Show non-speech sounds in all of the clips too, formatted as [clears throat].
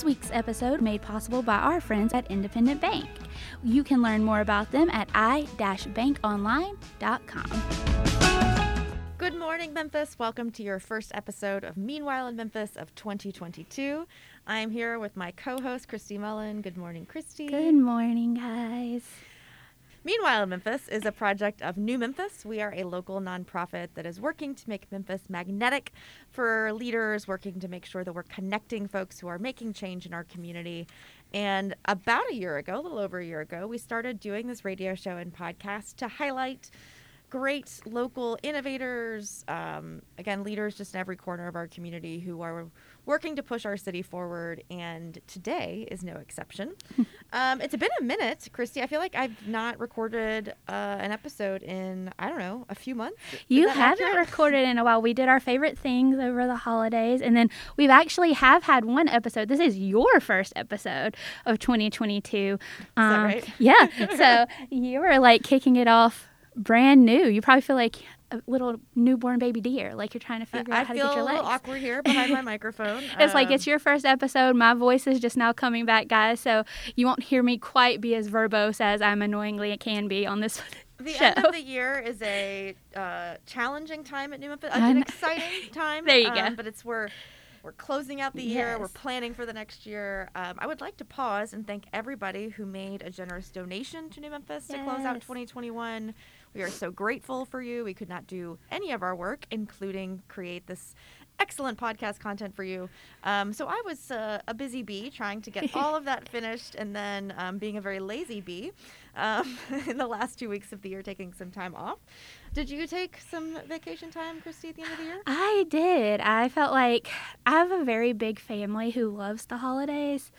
This week's episode made possible by our friends at Independent Bank. You can learn more about them at i-bankonline.com. Good morning, Memphis. Welcome to your first episode of Meanwhile in Memphis of 2022. I'm here with my co-host Christy Mullen. Good morning, Christy. Good morning, guys. Meanwhile, Memphis is a project of New Memphis. We are a local nonprofit that is working to make Memphis magnetic for leaders, working to make sure that we're connecting folks who are making change in our community. And about a year ago, a little over a year ago, we started doing this radio show and podcast to highlight great local innovators, um, again, leaders just in every corner of our community who are working to push our city forward. And today is no exception. [laughs] um, it's been a minute, Christy. I feel like I've not recorded uh, an episode in, I don't know, a few months. You haven't accurate? recorded in a while. We did our favorite things over the holidays. And then we've actually have had one episode. This is your first episode of 2022. Um, right? Yeah. [laughs] so you were like kicking it off brand new. You probably feel like a little newborn baby deer, like you're trying to figure I out how to get your legs. I feel a little awkward here behind my [laughs] microphone. it's um, like it's um, your first episode. My voice is just now coming back, guys, so you won't hear me quite be as verbose as I'm annoyingly it can be on this. [laughs] The show. end of the year is a uh, challenging time at New Memphis, an exciting [laughs] time. there you um, go. But it's where we're closing out the yes. year. We're planning for the next year. Um, I would like to pause and thank everybody who made a generous donation to New Memphis yes. to close out 2021. We are so grateful for you. We could not do any of our work, including create this excellent podcast content for you. Um, so I was uh, a busy bee trying to get all of that [laughs] finished and then um, being a very lazy bee um, [laughs] in the last two weeks of the year, taking some time off. Did you take some vacation time, Christy, at the end of the year? I did. I felt like I have a very big family who loves the holidays.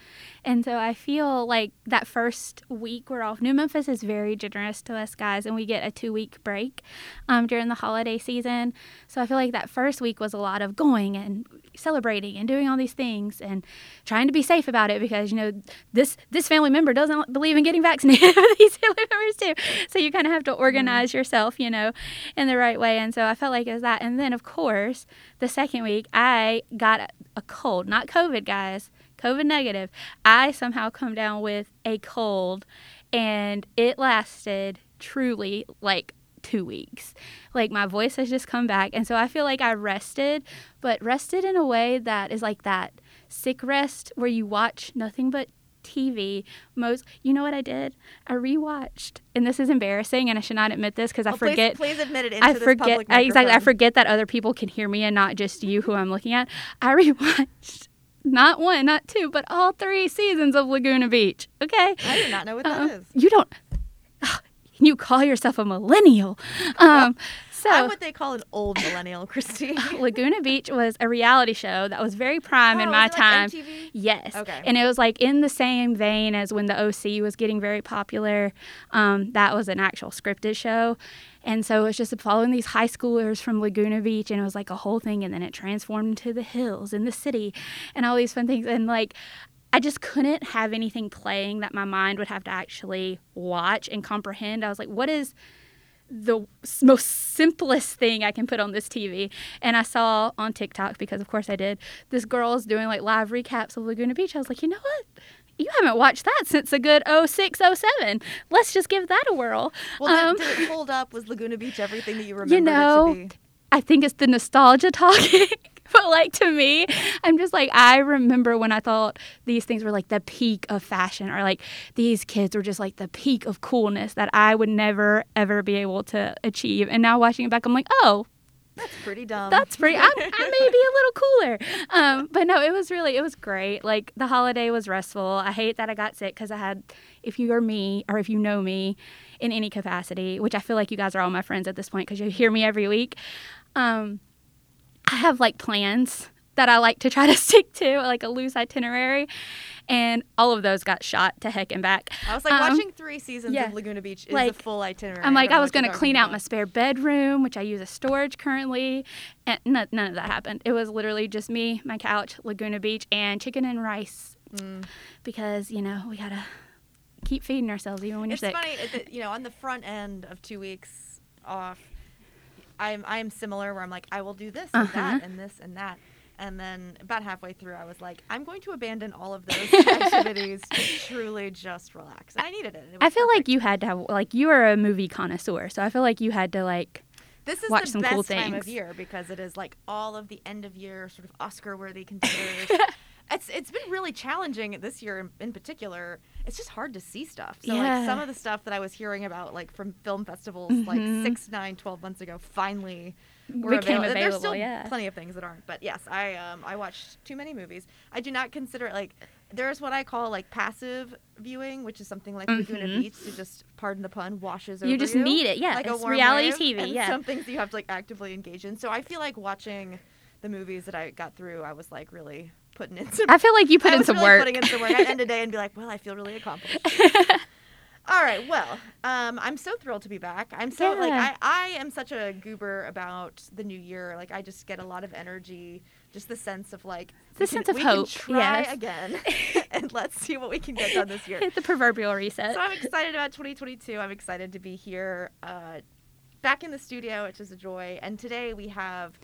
And so I feel like that first week we're off. New Memphis is very generous to us guys, and we get a two week break um, during the holiday season. So I feel like that first week was a lot of going and celebrating and doing all these things and trying to be safe about it because, you know, this, this family member doesn't believe in getting vaccinated. [laughs] [laughs] these family members too. So you kind of have to organize mm-hmm. yourself, you know, in the right way. And so I felt like it was that. And then, of course, the second week, I got a cold, not COVID, guys, COVID negative. I somehow come down with a cold, and it lasted truly like two weeks. Like my voice has just come back. And so I feel like I rested, but rested in a way that is like that sick rest where you watch nothing but TV. Most, you know what I did? I rewatched, and this is embarrassing, and I should not admit this because I forget. Please, please, admit it. I forget I, exactly. I forget that other people can hear me and not just you, who I'm looking at. I [laughs] rewatched not one, not two, but all three seasons of Laguna Beach. Okay. I do not know what that uh, is. You don't. you call yourself a millennial. [laughs] Um, so I'm what they call an old millennial, Christine. [laughs] Laguna Beach was a reality show that was very prime oh, in my time. Like Yes. Okay. And it was like in the same vein as when the OC was getting very popular. Um, that was an actual scripted show. And so it was just following these high schoolers from Laguna Beach, and it was like a whole thing. And then it transformed into the hills and the city and all these fun things. And like, I just couldn't have anything playing that my mind would have to actually watch and comprehend. I was like, what is the most simplest thing I can put on this TV. And I saw on TikTok, because of course I did, this girl is doing like live recaps of Laguna Beach. I was like, you know what? You haven't watched that since a good 06, 07. Let's just give that a whirl. Well, um, did it hold up? Was Laguna Beach everything that you [laughs] remember you know, I think it's the nostalgia talking. [laughs] [laughs] but like to me, I'm just like I remember when I thought these things were like the peak of fashion or like these kids were just like the peak of coolness that I would never ever be able to achieve. And now watching it back, I'm like, oh, that's pretty dumb. That's pretty. I, I may be a little cooler. [laughs] Um, but no, it was really, it was great. Like the holiday was restful. I hate that I got sick because I had, if you are me or if you know me in any capacity, which I feel like you guys are all my friends at this point because you hear me every week. Um, I have like plans that I like to try to [laughs] stick to, like a loose itinerary. And all of those got shot to heck and back. I was like, um, watching three seasons yeah, of Laguna Beach is like, a full itinerary. I'm like, I, I was going to clean out my spare bedroom, which I use as storage currently. And none, none of that happened. It was literally just me, my couch, Laguna Beach, and chicken and rice. Mm. Because, you know, we got to keep feeding ourselves even when you're sick. It's funny, you know, on the front end of two weeks off, I'm I'm similar where I'm like I will do this and uh-huh. that and this and that. and then about halfway through, I was like, I'm going to abandon all of those [laughs] activities to truly just relax. And I needed it. it I feel perfect. like you had to have like you are a movie connoisseur, so I feel like you had to like This is watch the some best cool time of year because it is like all of the end of year sort of Oscar worthy [laughs] contenders. It's it's been really challenging this year in, in particular. It's just hard to see stuff. So like some of the stuff that I was hearing about like from film festivals like Mhm. six, nine, twelve months ago finally were became avail- There's available. still yeah. plenty of things that aren't. But yes, I um I watched too many movies. I do not consider it like there's what I call like passive viewing, which is something like Laguna Mhm. Beach to just pardon the pun washes You just you need it. Yeah, like a it's warm reality wave, TV. yeah. some things you have to like actively engage in. So I feel like watching the movies that I got through, I was like really putting in some. I feel like you put I in some really work. Putting in some work. I'd end a day and be like, well, I feel really accomplished. [laughs] All right. Well, um, I'm so thrilled to be back. I'm so like I, I am such a goober about the new year. Like I just get a lot of energy. Just the sense of like The sense can, of hope, try yes. again, [laughs] [laughs] and let's see what we can get done this year. Hit the proverbial reset. So I'm excited about 2022. I'm excited to be here, uh, back in the studio, which is a joy. And today we have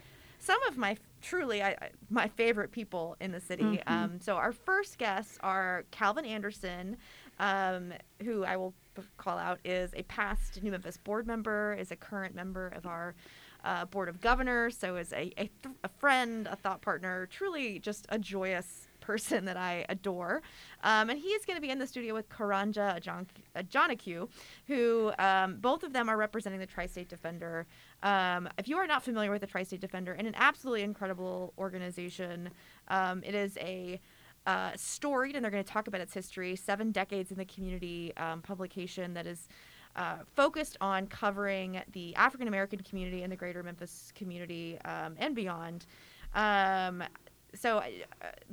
some of my truly I, my favorite people in the city. Mhm. Um, so our first guests are Calvin Anderson, um, who I will call out is a past New Memphis board member, is a current member of our uh, board of governors. So is a, a, th- a friend, a thought partner, truly just a joyous person that I adore. Um, and he is going to be in the studio with Karanja Ajon- who um, both of them are representing the Tri-State Defender. Um, if you are not familiar with the Tri-State Defender, and an absolutely incredible organization, um, it is a uh, storied, and they're going to talk about its history, seven decades in the community um, publication that is uh, focused on covering the African American community and the greater Memphis community um, and beyond. Um, so uh,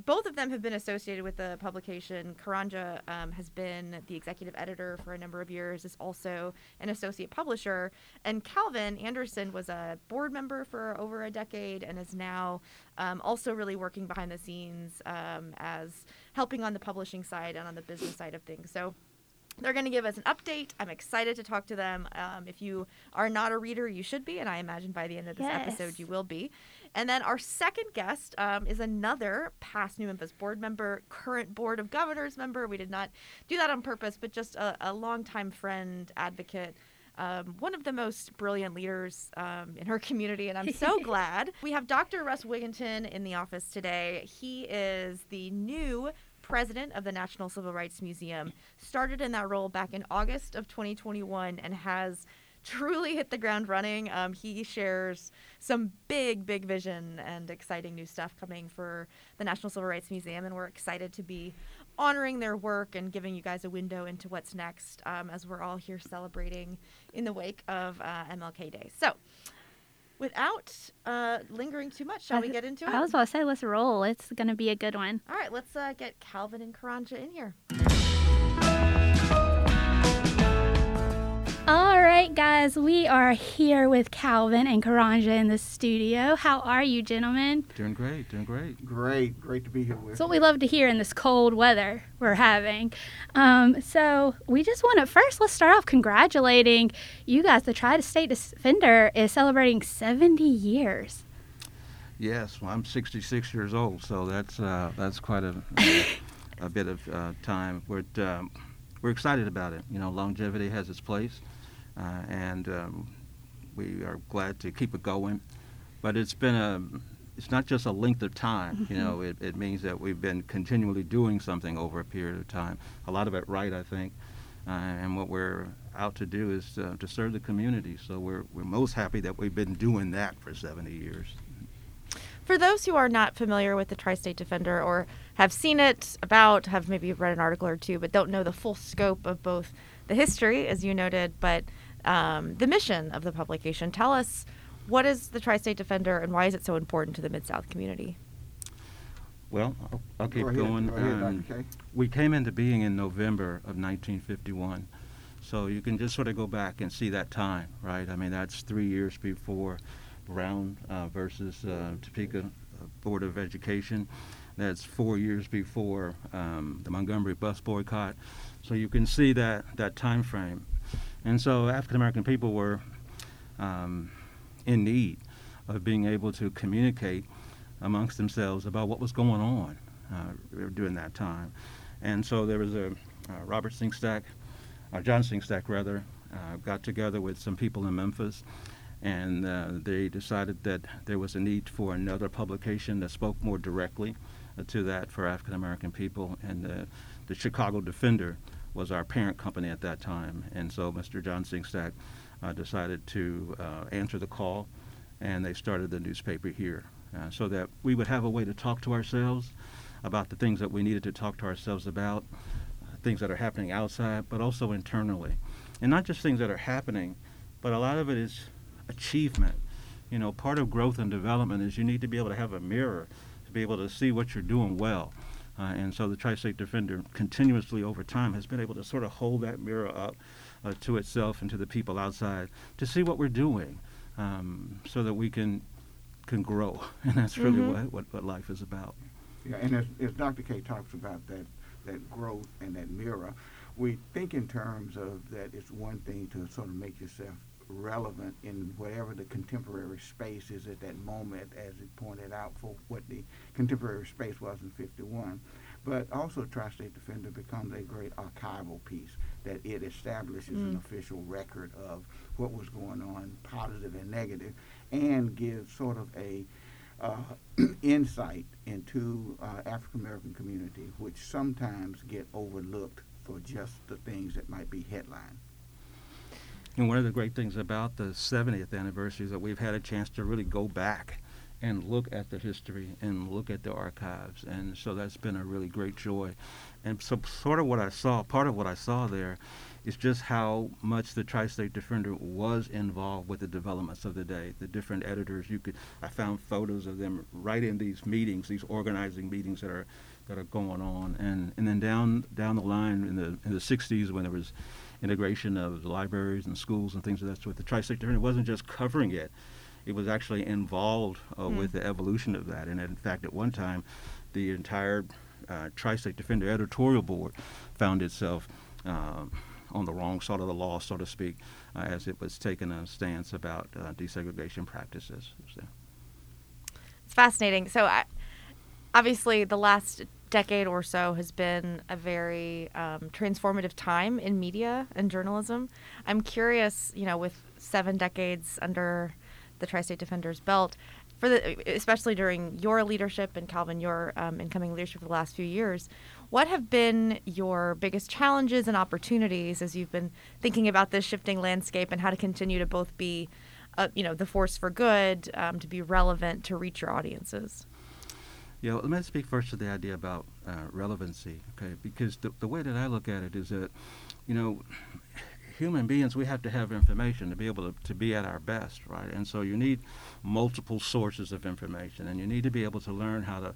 both of them have been associated with the publication. Karanja um, has been the executive editor for a number of years, is also an associate publisher. And Calvin Anderson was a board member for over a decade and is now um, also really working behind the scenes um, as helping on the publishing side and on the business side of things. So they're going to give us an update. I'm excited to talk to them. Um, if you are not a reader, you should be, and I imagine by the end of this episode you will be. And then our second guest um, is another past New Memphis board member, current Board of Governors member. We did not do that on purpose, but just a, a longtime friend, advocate. Um, one of the most brilliant leaders um, in her community, and I'm so [laughs] glad. We have Dr. Russ Wigginton in the office today. He is the new president of the National Civil Rights Museum, started in that role back in August of 2021 and has truly hit the ground running. Um, he shares some big, big vision and exciting new stuff coming for the National Civil Rights Museum, and we're excited to be honoring their work and giving you guys a window into what's next um, as we're all here celebrating in the wake of uh, MLK Day. So, without uh, lingering too much, shall we get into it? I was about to say, let's roll. It's going to be a good one. All right, let's uh, get Calvin and Karanja in here. All right, guys, we are here with Calvin and Karanja in the studio. How are you, gentlemen? Doing great, doing great. Great, great to be here with That's what we love to hear in this cold weather we're having. Um, so we just want to first let's start off congratulating you guys. The Tri-State Defender is celebrating 70 years. Yes, well, I'm 66 years old, so that's uh, that's quite a [laughs] a, a bit of uh, time. We're um, we're excited about it. You know, longevity has its place, and um, we are glad to keep it going. But it's been a it's not just a length of time. You know, it, it means that we've been continually doing something over a period of time. A lot of it right, I think. Uh, and what we're out to do is uh, to serve the community. So we're we're most happy that we've been doing that for 70 years. For those who are not familiar with the Tri State Defender or have seen it about, have maybe read an article or two, but don't know the full scope of both the history, as you noted, but um, the mission of the publication, tell us what is the Tri State Defender and why is it so important to the Mid South community? Well, I'll, I'll keep Go ahead, going. go ahead, Um, Dr. K. we came into being in November of 1951. So you can just sort of go back and see that time, right? I mean, that's three years before Brown uh, versus uh, Topeka uh, Board of Education. That's four years before um, the Montgomery bus boycott. So you can see that, that time frame. And so African American people were um, in need of being able to communicate amongst themselves about what was going on uh, during that time. And so there was a uh, Robert Sengstacke, uh, John Sengstacke rather, uh, got together with some people in Memphis, and uh, they decided that there was a need for another publication that spoke more directly uh, to that for African American people. And the Chicago Defender was our parent company at that time. And so Mr. John Sengstacke decided to answer the call, and they started the newspaper here. Uh, so that we would have a way to talk to ourselves about the things that we needed to talk to ourselves about, uh, things that are happening outside, but also internally. And not just things that are happening, but a lot of it is achievement. You know, part of growth and development is you need to be able to have a mirror to be able to see what you're doing well. Uh, and so the Tri-State Defender continuously over time has been able to sort of hold that mirror up uh, to itself and to the people outside to see what we're doing um, so that we can can grow. [laughs] And that's really mm-hmm. what, what, what life is about. Yeah, and as, as Dr. K talks about that, that growth and that mirror, we think in terms of that it's one thing to sort of make yourself relevant in whatever the contemporary space is at that moment, as he pointed out for what the contemporary space was in 51. But also, Tri-State Defender becomes a great archival piece that it establishes mm. an official record of what was going on, positive and negative, and gives sort of a uh, [clears throat] insight into uh, African American community, which sometimes get overlooked for just the things that might be headline. And one of the great things about the 70th anniversary is that we've had a chance to really go back and look at the history and look at the archives. And so that's been a really great joy. And so, sort of what I saw, part of what I saw there is just how much the Tri-State Defender was involved with the developments of the day. The different editors, you could, I found photos of them right in these meetings, these organizing meetings that are that are going on, and and then down down the line in the in the 60s when there was integration of libraries and schools and things of that sort, the Tri-State Defender wasn't just covering it. It was actually involved uh, mm. with the evolution of that, and in fact, at one time, the entire uh, Tri-State Defender editorial board found itself um, on the wrong side of the law, so to speak, uh, as it was taking a stance about uh, desegregation practices. So. It's fascinating. So, I, obviously, the last decade or so has been a very um, transformative time in media and journalism. I'm curious, you know, with seven decades under the Tri-State Defender's belt, for the especially during your leadership and Calvin, your um, incoming leadership for the last few years, what have been your biggest challenges and opportunities as you've been thinking about this shifting landscape and how to continue to both be, uh, you know, the force for good, um, to be relevant, to reach your audiences? Yeah, let me speak first to the idea about uh, relevancy, okay? Because the, the way that I look at it is that, you know, human beings, we have to have information to be able to, to be at our best, right? And so you need multiple sources of information, and you need to be able to learn how to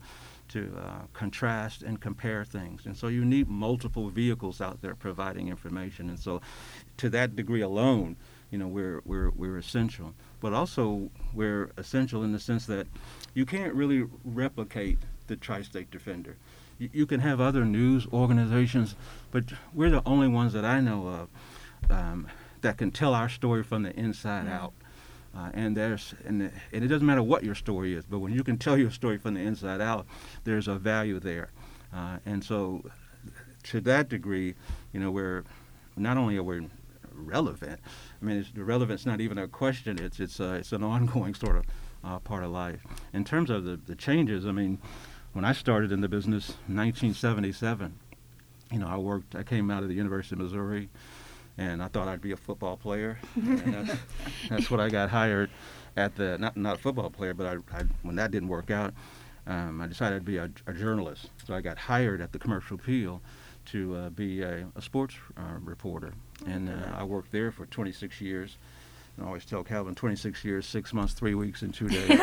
to uh, contrast and compare things. And so you need multiple vehicles out there providing information. And so, to that degree alone, you know, we're, we're, we're essential. But also, we're essential in the sense that you can't really replicate the Tri State Defender. You, you can have other news organizations, but we're the only ones that I know of um, that can tell our story from the inside mm-hmm. out. Uh, and there's and, the, and it doesn't matter what your story is, but when you can tell your story from the inside out, there's a value there. Uh, and so, to that degree, you know, we're not only are we relevant. I mean, it's, the relevance not even a question. It's it's uh, it's an [laughs] ongoing sort of uh, part of life. In terms of the, the changes, I mean, when I started in the business, 1977, you know, I worked. I came out of the University of Missouri and I thought I'd be a football player. [laughs] and that's, that's what I got hired at the not not a football player, but I, I when that didn't work out, um, I decided to be a, a, journalist. So I got hired at the Commercial Appeal to uh, be a, a sports uh, reporter, and uh, I worked there for 26 years. I always tell Calvin, 26 years, six months, three weeks, and two days. [laughs]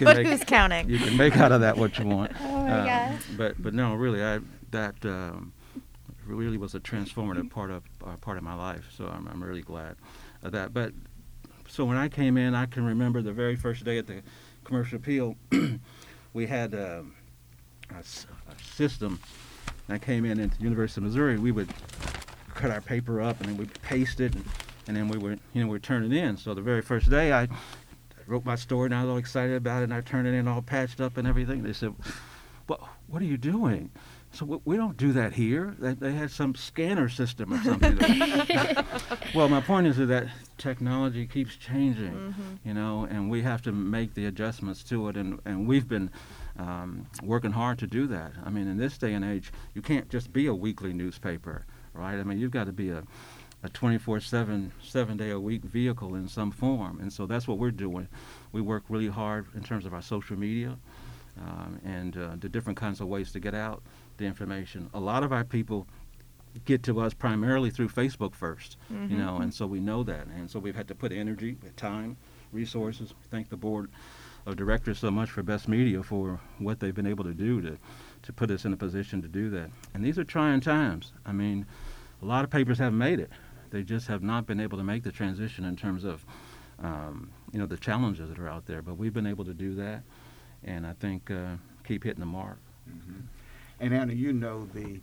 but make, who's counting? You can make out of that what you want. [laughs] Oh my um, God. But but no, really, I that um, really was a transformative part of uh, part of my life. So I'm, I'm really glad of that. But so when I came in, I can remember the very first day at the commercial appeal, [clears throat] we had uh, a, a, system. I came in into the University of Missouri. We would cut our paper up and then we'd paste it, and, and then we would you know we'd turn it in. So the very first day, I wrote my story and I was all excited about it and I turned it in all patched up and everything. They said, "Well, What are you doing?" So we, we don't do that here. They, they had some scanner system or something. [laughs] well, my point is that technology keeps changing, Mm-hmm. you know, and we have to make the adjustments to it. And, and we've been um, working hard to do that. I mean, in this day and age, you can't just be a weekly newspaper, right? I mean, you've got to be a a 24/7, seven day a week vehicle in some form, and so that's what we're doing. We work really hard in terms of our social media um, and uh, the different kinds of ways to get out the information. A lot of our people get to us primarily through Facebook 1st you know, and so we know that, and so we've had to put energy, time, resources. Thank the board of directors so much for Best Media for what they've been able to do to to put us in a position to do that. And these are trying times. I mean, a lot of papers haven't made it. They just have not been able to make the transition in terms of, um, you know, the challenges that are out there. But we've been able to do that, and I think uh, keep hitting the mark. Mhm. And Anna, you know the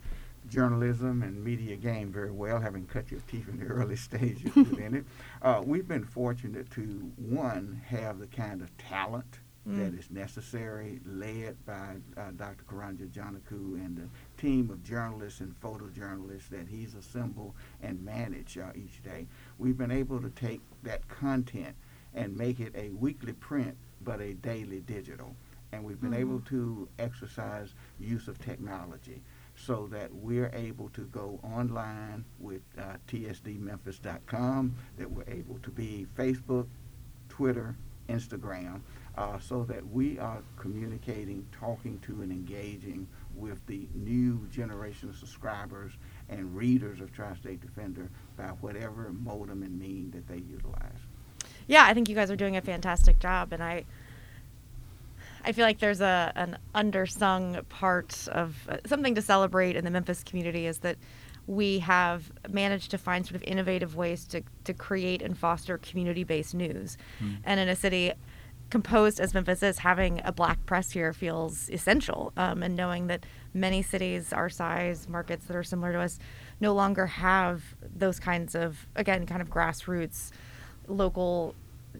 journalism and media game very well, having cut your teeth in the [laughs] early stages within it. Uh, we've been fortunate to one have the kind of talent that Mm. is necessary, led by uh, Dr. Karanja Ajanaku and the team of journalists and photojournalists that he's assembled and managed uh, each day. We've been able to take that content and make it a weekly print, but a daily digital. And we've been able to exercise use of technology so that we're able to go online with uh, tsdmemphis.com, that we're able to be Facebook, Twitter, Instagram, uh, so that we are communicating, talking to, and engaging with the new generation of subscribers and readers of Tri-State Defender by whatever modem and mean that they utilize. Yeah, I think you guys are doing a fantastic job, and I I feel like there's a an undersung part of uh, something to celebrate in the Memphis community is that we have managed to find sort of innovative ways to to create and foster community-based news, and in a city composed as Memphis is, having a black press here feels essential. Um, and knowing that many cities our size, markets that are similar to us, no longer have those kinds of, again, kind of grassroots, local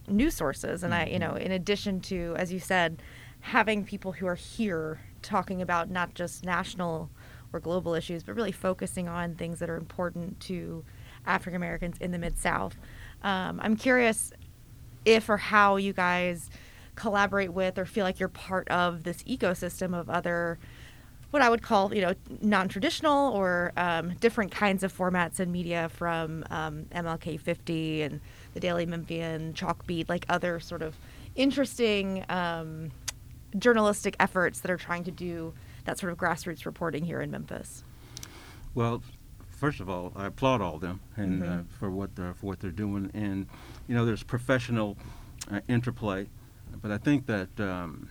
news sources. And I, you know, in addition to, as you said, having people who are here talking about not just national or global issues, but really focusing on things that are important to African Americans in the Mid South. Um, I'm curious if or how you guys collaborate with or feel like you're part of this ecosystem of other what I would call, you know, non-traditional or um, different kinds of formats and media from um, MLK 50 and the Daily Memphian, Chalkbeat, like other sort of interesting um, journalistic efforts that are trying to do that sort of grassroots reporting here in Memphis. Well, first of all, I applaud all of them and uh, Mhm. for what they're for what they're doing. And you know, there's professional uh, interplay, but I think that um,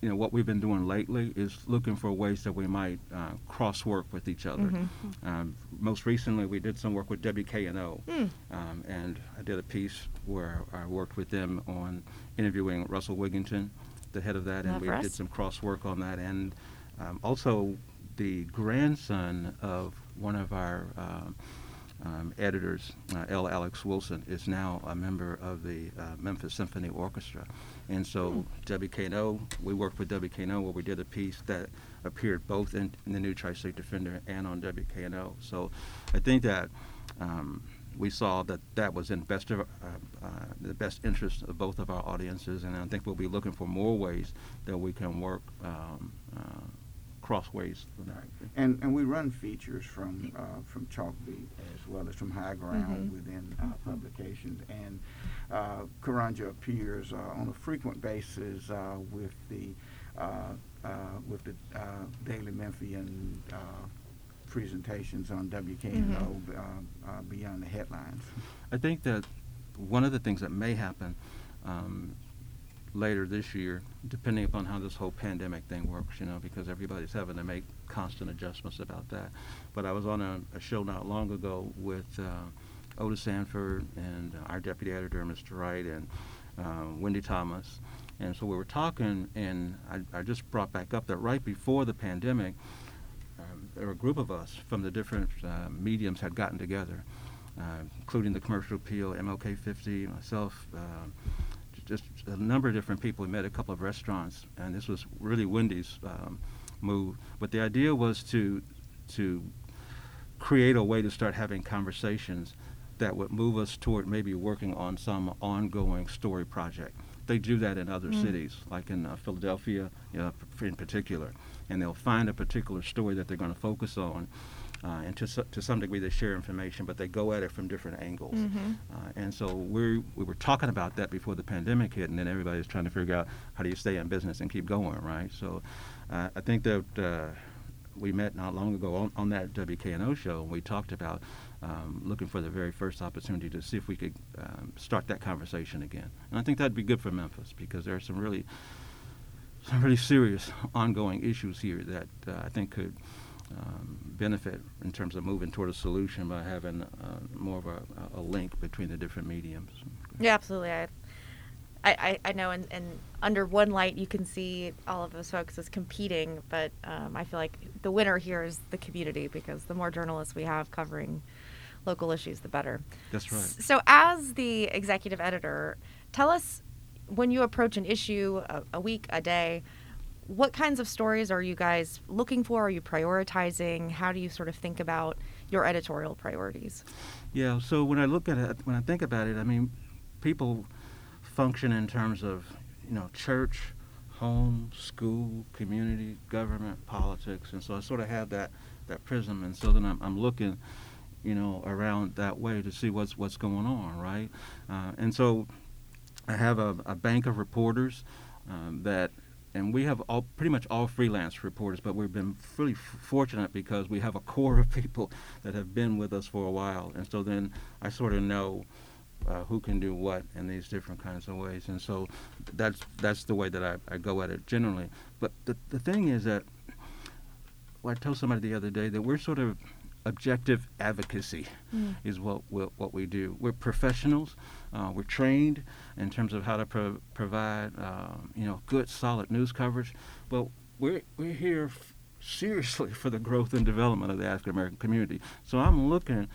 you know what we've been doing lately is looking for ways that we might uh, cross work with each other. Mhm. Um, most recently, we did some work with WKNO, Hmm. um, and I did a piece where I worked with them on interviewing Russell Wigginton, the head of that, and we Russ. did some cross work on that. And um, also, the grandson of one of our um, editors, uh, L. Alex Wilson, is now a member of the uh, Memphis Symphony Orchestra. And so, WKNO, we worked with WKNO where we did a piece that appeared both in, in the new Tri State Defender and on WKNO. So, I think that um, we saw that that was in best of, uh, uh, the best interest of both of our audiences, and I think we'll be looking for more ways that we can work um, uh, crossways. Right. And and we run features from uh, from Chalkbeat as well as from High Ground Mhm. within uh, publications. And uh, Karanja appears uh, on a frequent basis uh, with the uh, uh, with the uh, Daily Memphian uh, presentations on WKNO uh, uh, beyond the headlines. I think that one of the things that may happen um, later this year, depending upon how this whole pandemic thing works, you know, because everybody's having to make constant adjustments about that. But I was on a, a show not long ago with uh, Otis Sanford and our deputy editor, Mr. Wright, and uh, Wendy Thomas. And so we were talking, and I, I just brought back up that right before the pandemic, um, there were a group of us from the different uh, mediums had gotten together, uh, including the commercial appeal, MLK 50, myself, uh, just a number of different people. We met a couple of restaurants, and this was really Wendy's um, move. But the idea was to to create a way to start having conversations that would move us toward maybe working on some ongoing story project. They do that in other mm. cities, like in uh, Philadelphia, you know, in particular, and they'll find a particular story that they're going to focus on. Uh, and to, to some degree they share information, but they go at it from different angles. Mm-hmm. Uh, and so we we were talking about that before the pandemic hit, and then everybody everybody's trying to figure out how do you stay in business and keep going, right? So uh, I think that uh, we met not long ago on, on that WKNO show, and we talked about um, looking for the very first opportunity to see if we could um, start that conversation again. And I think that'd be good for Memphis because there are some really, some really serious ongoing issues here that uh, I think could um, benefit in terms of moving toward a solution by having uh, more of a, a, link between the different mediums. Yeah, absolutely. I, I, I know, and, under one light, you can see all of those folks as competing, but um, I feel like the winner here is the community because the more journalists we have covering local issues, the better. That's right. So, as the executive editor, tell us when you approach an issue, a, a week, a day, what kinds of stories are you guys looking for? Are you prioritizing? How do you sort of think about your editorial priorities? Yeah, so when I look at it, when I think about it, I mean, people function in terms of, you know, church, home, school, community, government, politics, and so I sort of have that that prism, and so then I'm, I'm looking you know, around that way to see what's what's going on, right? Uh, and so I have a, a bank of reporters um, that, and we have all pretty much all freelance reporters, but we've been really f- fortunate because we have a core of people that have been with us for a while, and so then I sort of know. Uh, who can do what in these different kinds of ways, and so that's that's the way that I, I go at it generally. But the the thing is that well, I told somebody the other day that we're sort of objective advocacy mm. is what what we do. We're professionals. Uh, we're trained in terms of how to pro- provide uh, you know good solid news coverage. But we're we're here f- seriously [laughs] for the growth and development of the African American community. So I'm looking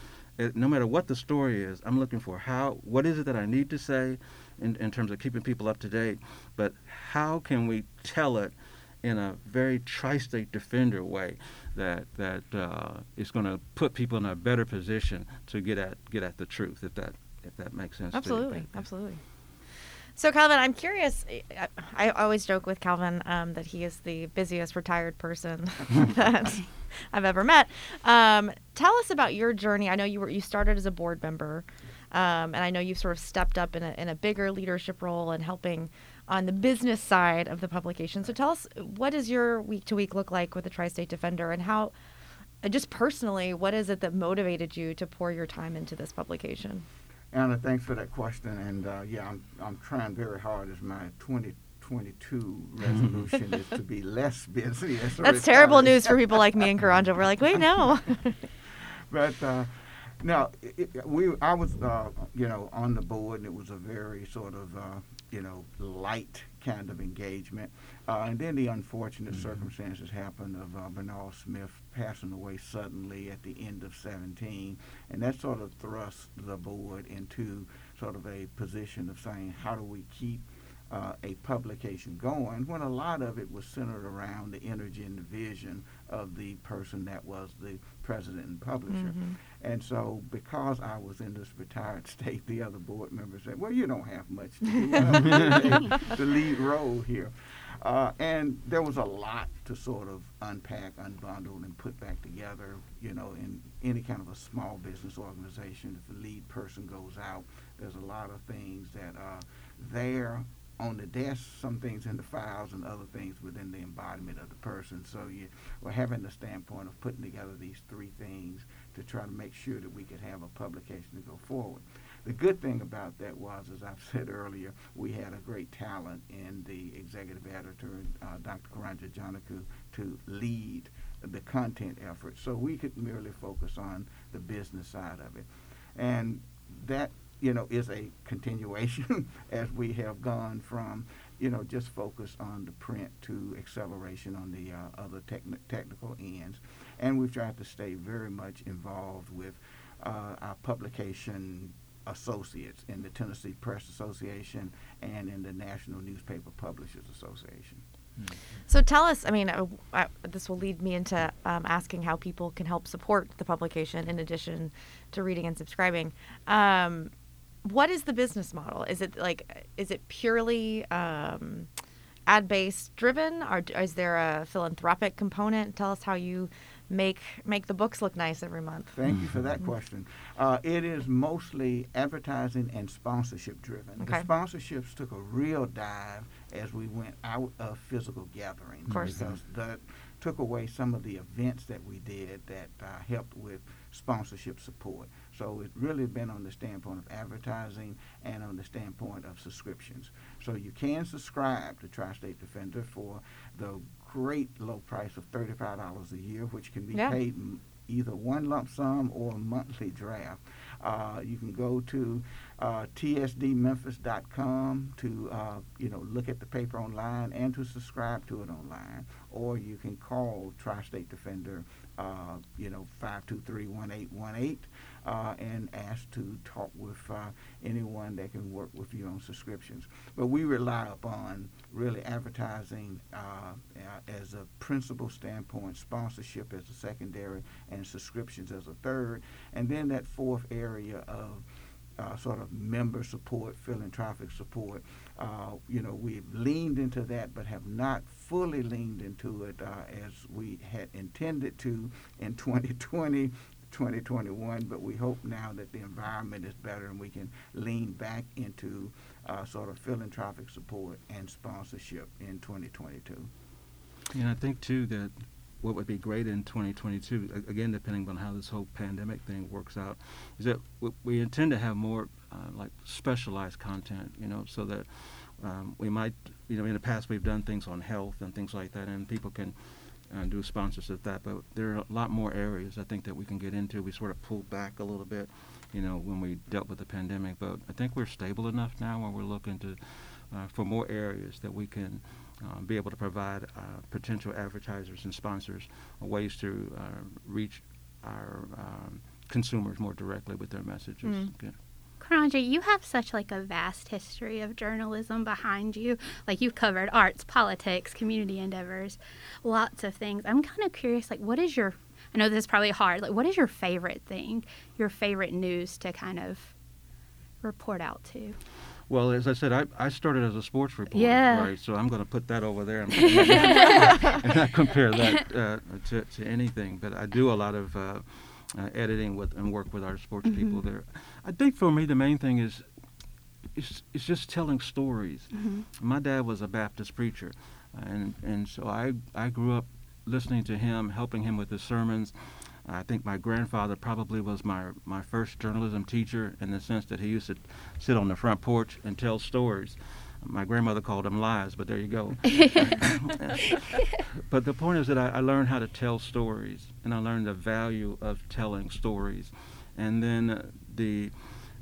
no matter what the story is, I'm looking for how what is it that I need to say in, in terms of keeping people up to date, but how can we tell it in a very tri-state defender way that that uh, is going to put people in a better position to get at get at the truth. If that if that makes sense. Absolutely, absolutely. So Calvin, I'm curious. I, always joke with Calvin um, that he is the busiest retired person [laughs] that I've ever met. Um, tell us about your journey. I know you were you started as a board member, um, and I know you've sort of stepped up in a in a bigger leadership role and helping on the business side of the publication. So tell us, what does your week to week look like with the Tri State Defender, and how, just personally, what is it that motivated you to pour your time into this publication? Anna, thanks for that question. And uh, yeah, I'm, I'm trying very hard as my 2022 [laughs] resolution is to be less busy. That's, That's terrible news for people like me and Karanja. We're like, wait, no. [laughs] but uh, now, it, we I was uh, you know on the board, and it was a very sort of uh, you know, light kind of engagement. Uh, and then the unfortunate mm-hmm. circumstances happened of uh, Bernal Smith passing away suddenly at the end of 17. And that sort of thrust the board into sort of a position of saying, how do we keep uh, a publication going when a lot of it was centered around the energy and the vision of the person that was the president and publisher. Mm-hmm. And so, because I was in this retired [laughs] state, the other board members said, "Well, you don't have much to do. [laughs] the lead role here." Uh, and there was a lot to sort of unpack, unbundle, and put back together. You know, in any kind of a small business organization, if the lead person goes out, there's a lot of things that are there on the desk, some things in the files, and other things within the embodiment of the person. So you were having the standpoint of putting together these three things to try to make sure that we could have a publication to go forward. The good thing about that was, as I've said earlier, we had a great talent in the executive editor, uh, Dr. Karanja Ajanaku, to lead the content effort. So we could merely focus on the business side of it. And that you know, is a continuation [laughs] as we have gone from, you know, just focus on the print to acceleration on the uh, other techn- technical ends. And we've tried to stay very much involved with uh, our publication associates in the Tennessee Press Association and in the National Newspaper Publishers Association. So tell us, I mean, uh, uh, this will lead me into um, asking how people can help support the publication in addition to reading and subscribing. Um, what is the business model? Is it like, is it purely um, ad based driven, or is there a philanthropic component? Tell us how you make make the books look nice every month. Thank you for that question. Uh, it is mostly advertising and sponsorship driven. Okay. The sponsorships took a real dive as we went out of physical gatherings Of course. because that took away some of the events that we did that uh, helped with sponsorship support. So it's really been on the standpoint of advertising and on the standpoint of subscriptions. So you can subscribe to Tri-State Defender for the great low price of $35 a year, which can be Yeah. paid m- either one lump sum or a monthly draft. Uh, you can go to uh, tsdmemphis.com to uh, you know look at the paper online and to subscribe to it online, or you can call Tri-State Defender, uh, you know, 523-1818 uh, and ask to talk with uh, anyone that can work with you on subscriptions. But we rely upon really advertising uh, uh, as a principal standpoint, sponsorship as a secondary, and subscriptions as a third. And then that fourth area of uh, sort of member support, philanthropic support. Uh, you know, we've leaned into that, but have not fully leaned into it uh, as we had intended to in 2020. 2021, but we hope now that the environment is better and we can lean back into uh, sort of philanthropic support and sponsorship in 2022. And I think too that what would be great in 2022, again depending on how this whole pandemic thing works out, is that we intend to have more uh, like specialized content, you know, so that um, we might, you know, in the past we've done things on health and things like that, and people can uh, do sponsors of that. But there are a lot more areas I think that we can get into. We sort of pulled back a little bit, you know, when we dealt with the pandemic. But I think we're stable enough now where we're looking to uh, for more areas that we can uh, be able to provide uh, potential advertisers and sponsors ways to uh, reach our um, consumers more directly with their messages. Mm. Okay. Karanja, you have such like a vast history of journalism behind you. Like you've covered arts, politics, community endeavors, lots of things. I'm kind of curious, like what is your I know this is probably hard. Like what is your favorite thing, your favorite news to kind of report out to? Well, as I said, I, I started as a sports reporter, Yeah. right? So I'm going to put that over there and, [laughs] and not compare that uh, to, to anything. But I do a lot of uh, uh, editing with and work with our sports people there. I think for me the main thing is it's, it's just telling stories. My dad was a Baptist preacher, and and so I I grew up listening to him, helping him with his sermons. I think my grandfather probably was my my first journalism teacher in the sense that he used to sit on the front porch and tell stories. My grandmother called them lies, but there you go. [laughs] but the point is that I, I learned how to tell stories, and I learned the value of telling stories. And then uh, the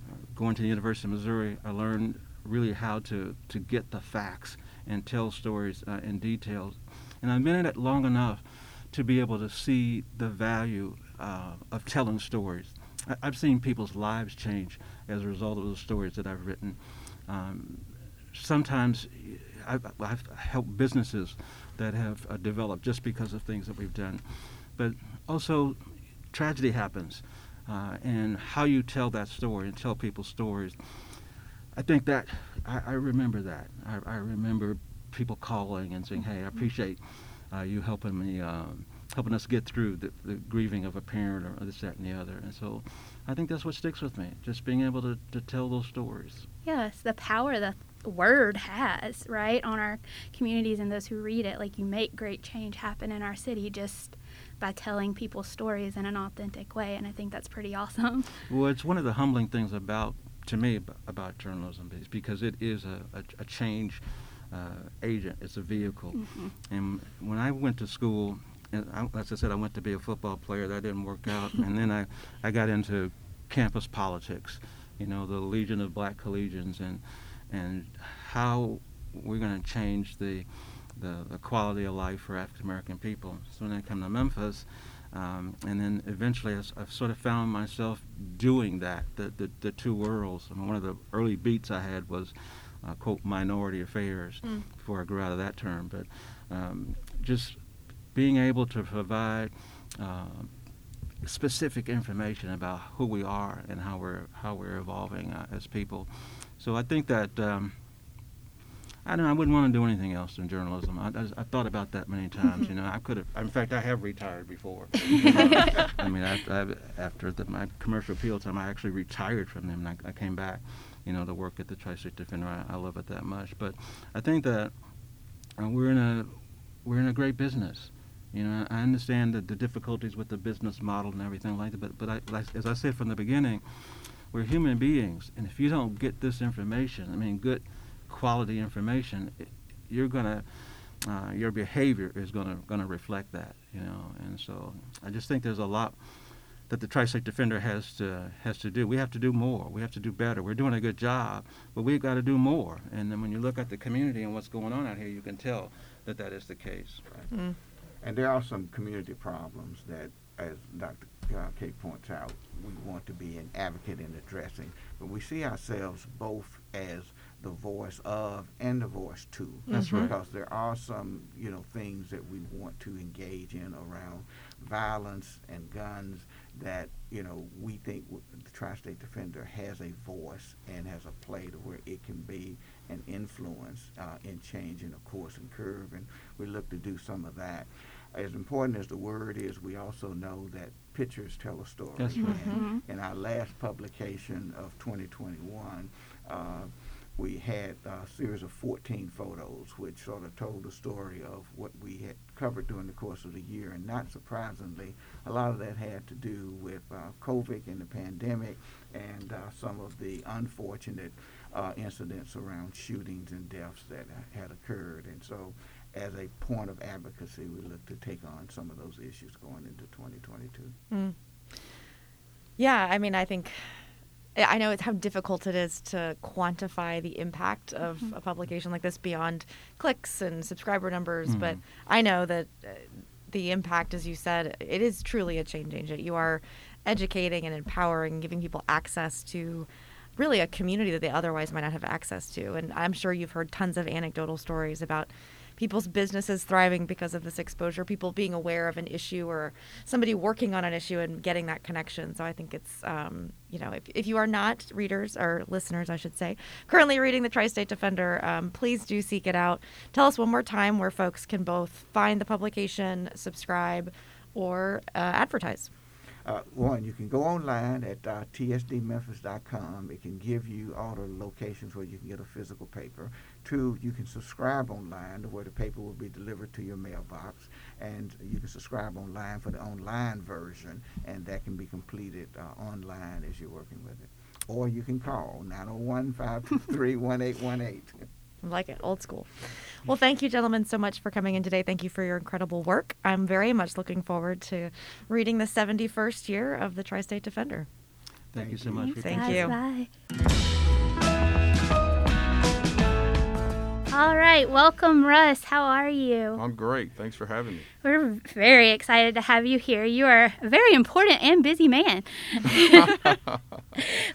uh, going to the University of Missouri, I learned really how to, to get the facts and tell stories uh, in details. And I've been in it long enough to be able to see the value uh, of telling stories. I, I've seen people's lives change as a result of the stories that I've written. Um, sometimes I've, I've helped businesses that have uh, developed just because of things that we've done. But also, tragedy happens, uh, and how you tell that story and tell people's stories. I think that I, I remember that. I, I remember people calling and saying, "Hey, I appreciate uh, you helping me, um, helping us get through the, the grieving of a parent or this, that, and the other." And so, I think that's what sticks with me, just being able to, to tell those stories. Yes, the power that word has, right, on our communities and those who read it. Like you make great change happen in our city just by telling people's stories in an authentic way, and I think that's pretty awesome. [laughs] Well, it's one of the humbling things about, to me, about journalism is because it is a, a, a change uh, agent. It's a vehicle. Mhm. And when I went to school, and I, as I said, I went to be a football player. That didn't work out. [laughs] and then I, I got into campus politics. You know, the Legion of Black Collegians, and and how we're going to change the, the the quality of life for African American people. So when I come to Memphis, Um, and then eventually, I've, I've sort of found myself doing that, the, the, the two worlds. I mean, one of the early beats I had was, uh, quote, minority affairs Mm. before I grew out of that term. But um, just being able to provide uh, specific information about who we are and how we're how we're evolving uh, as people. So I think that um, I don't. know, I wouldn't want to do anything else than journalism. I, I, I thought about that many times. you know, I could have. In fact, I have retired before. [laughs] I mean, I, after the, my commercial appeal time, I actually retired from them, and I, I came back. You know, to work at the Tri-State Defender. I, I love it that much. But I think that uh, we're in a we're in a great business. You know, I understand the, the difficulties with the business model and everything like that, but, but I, like, as I said from the beginning, we're human beings, and if you don't get this information, I mean, good quality information, you're gonna, uh, your behavior is gonna gonna reflect that, you know. And so, I just think there's a lot that the Tri-State Defender has to has to do. We have to do more. We have to do better. We're doing a good job, but we've got to do more. And then when you look at the community and what's going on out here, you can tell that that is the case. Mm. And there are some community problems that, as Dr. Uh, K points out, we want to be an advocate in addressing. But we see ourselves both as the voice of and the voice to. That's right. Because there are some, you know, things that we want to engage in around violence and guns that, you know, we think the Tri-State Defender has a voice and has a play to where it can be an influence uh, in changing the course and curve. And we look to do some of that. As important as the word is, we also know that pictures tell a story. That's right. And in our last publication of 2021, uh, we had a series of 14 photos, which sort of told the story of what we had covered during the course of the year. And not surprisingly, a lot of that had to do with uh, COVID and the pandemic and uh, some of the unfortunate uh, incidents around shootings and deaths that had occurred. And so, as a point of advocacy, we look to take on some of those issues going into 2022. Mm. Yeah, I mean, I think I know it's how difficult it is to quantify the impact of a publication like this beyond clicks and subscriber numbers, but Mhm. I know that uh, the impact, as you said, it is truly a change agent. You are educating and empowering, giving people access to really a community that they otherwise might not have access to. And I'm sure you've heard tons of anecdotal stories about people's businesses thriving because of this exposure, people being aware of an issue or somebody working on an issue and getting that connection. So I think it's, um, you know, if, if you are not readers or listeners, I should say, currently reading the Tri State Defender, um, please do seek it out. Tell us one more time where folks can both find the publication, subscribe, or uh, advertise. Uh, one, you can go online at uh, tsdmemphis.com. It can give you all the locations where you can get a physical paper. Two, you can subscribe online to where the paper will be delivered to your mailbox. And you can subscribe online for the online version, and that can be completed uh, online as you're working with it. Or you can call 901 523 1818. I like it, old school. Well, thank you, gentlemen, so much for coming in today. Thank you for your incredible work. I'm very much looking forward to reading the 71st year of the Tri State Defender. Thank, you so much. Thank coming. you. Bye. All right, welcome, Russ. How are you? I'm great. Thanks for having me. We're very excited to have you here. You are a very important and busy man. [laughs]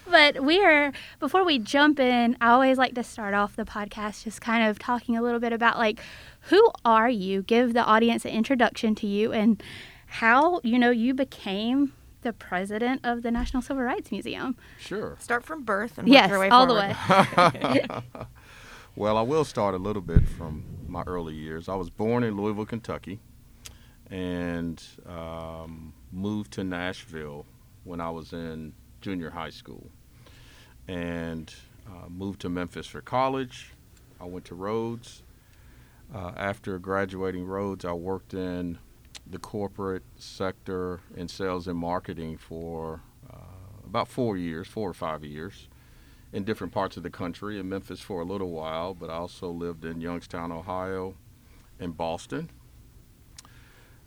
but we are, before we jump in, I always like to start off the podcast just kind of talking a little bit about like, who are you? Give the audience an introduction to you and how, you know, you became the president of the National Civil Rights Museum. Sure. Start from birth and work Yes, your way all forward. the way. [laughs] [laughs] Well, I will start a little bit from my early years. I was born in Louisville, Kentucky, and um, moved to Nashville when I was in junior high school, and uh, moved to Memphis for college. I went to Rhodes. Uh, after graduating Rhodes, I worked in the corporate sector in sales and marketing for uh, about four years, four or five years, in different parts of the country. In Memphis for a little while, but I also lived in Youngstown, Ohio, and Boston.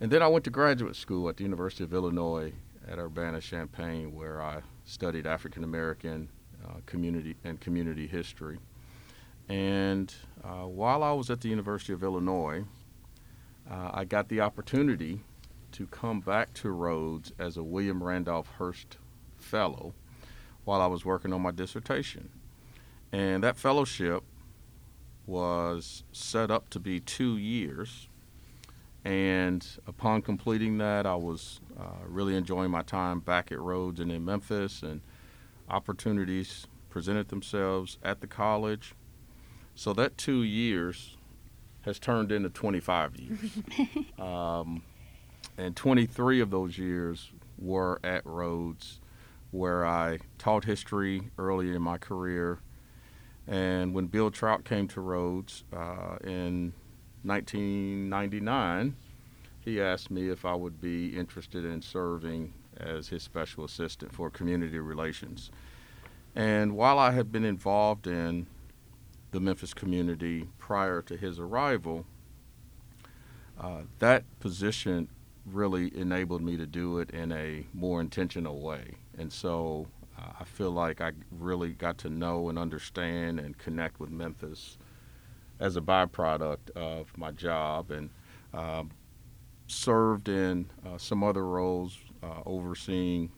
And then I went to graduate school at the University of Illinois at Urbana Champaign, where I studied African American uh, community and community history. And uh, while I was at the University of Illinois, uh, I got the opportunity to come back to Rhodes as a William Randolph Hearst Fellow while I was working on my dissertation. And that fellowship was set up to be two years. And upon completing that, I was uh, really enjoying my time back at Rhodes and in Memphis, and opportunities presented themselves at the college. So that two years has turned into 25 years. [laughs] um, and 23 of those years were at Rhodes, where I taught history early in my career. And when Bill Troutt came to Rhodes uh, in 1999, he asked me if I would be interested in serving as his special assistant for community relations. And while I had been involved in the Memphis community prior to his arrival, uh, that position really enabled me to do it in a more intentional way. And so uh, I feel like I really got to know and understand and connect with Memphis as a byproduct of my job and um, served in uh, some other roles uh, overseeing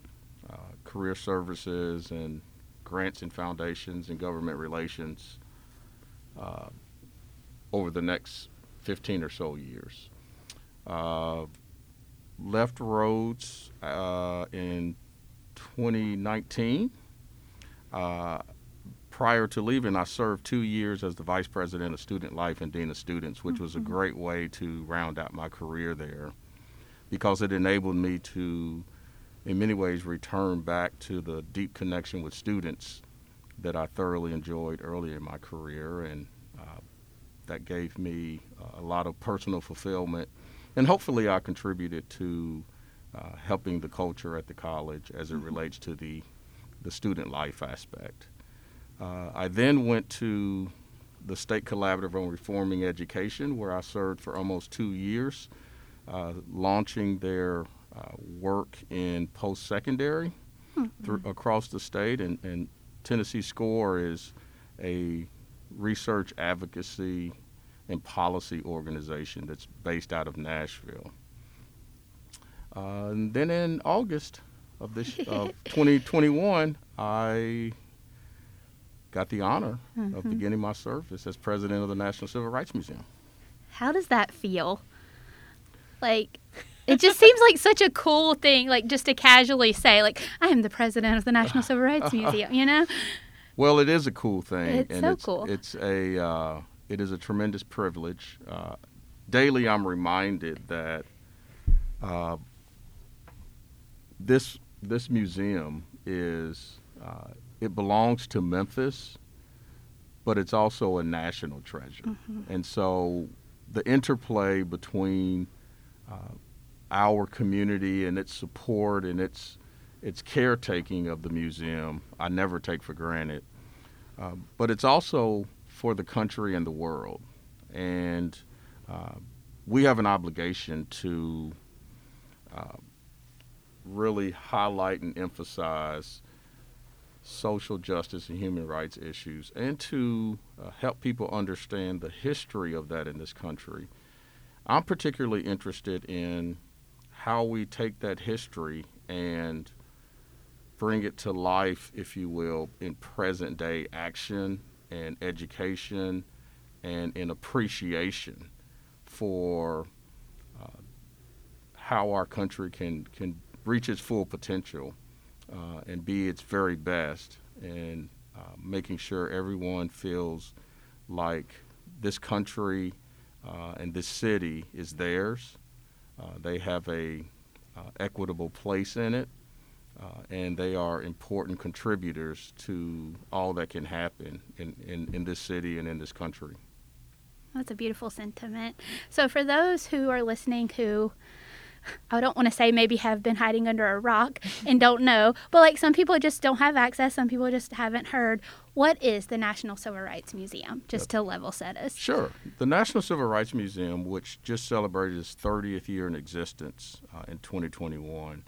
uh, career services and grants and foundations and government relations uh, over the next 15 or so years. Left Rhodes in 2019. Uh, prior to leaving, I served two years as the vice president of student life and dean of students, which was a mm-hmm. great way to round out my career there because it enabled me to, in many ways, return back to the deep connection with students that I thoroughly enjoyed early in my career. And uh, that gave me a lot of personal fulfillment. And hopefully, I contributed to uh, helping the culture at the college as it mm-hmm. relates to the, the student life aspect. Uh, I then went to the State Collaborative on Reforming Education, where I served for almost two years, uh, launching their uh, work in post secondary mm-hmm. across the state. And, and Tennessee SCORE is a research advocacy and policy organization that's based out of Nashville. Uh, and then in August of this [laughs] of 2021, I got the honor mm-hmm. of beginning my service as president of the National Civil Rights Museum. How does that feel? Like, it just seems like such a cool thing, like just to casually say, like, I am the president of the National Civil Rights [laughs] Museum, you know? Well, it is a cool thing. It's and so it's, cool. It's a, uh, it is a tremendous privilege. Uh, daily, I'm reminded that uh, this this museum is uh, it belongs to Memphis, but it's also a national treasure. Mm-hmm. And so the interplay between uh, our community and its support and its its caretaking of the museum, I never take for granted. Uh, but it's also for the country and the world, and uh, we have an obligation to uh, really highlight and emphasize social justice and human rights issues and to uh, help people understand the history of that in this country. I'm particularly interested in how we take that history and bring it to life, if you will, in present day action and education and in appreciation for uh, how our country can, can reach its full potential uh, and be its very best, and uh, making sure everyone feels like this country uh, and this city is theirs. Uh, they have a uh, equitable place in it, and they are important contributors to all that can happen in, in, in this city and in this country. That's a beautiful sentiment. So, for those who are listening who I don't want to say maybe have been hiding under a rock and don't know, but like some people just don't have access, some people just haven't heard. What is the National Civil Rights Museum, just to level set us? Sure. The National Civil Rights Museum, which just celebrated its 30th year in existence uh, in 2021,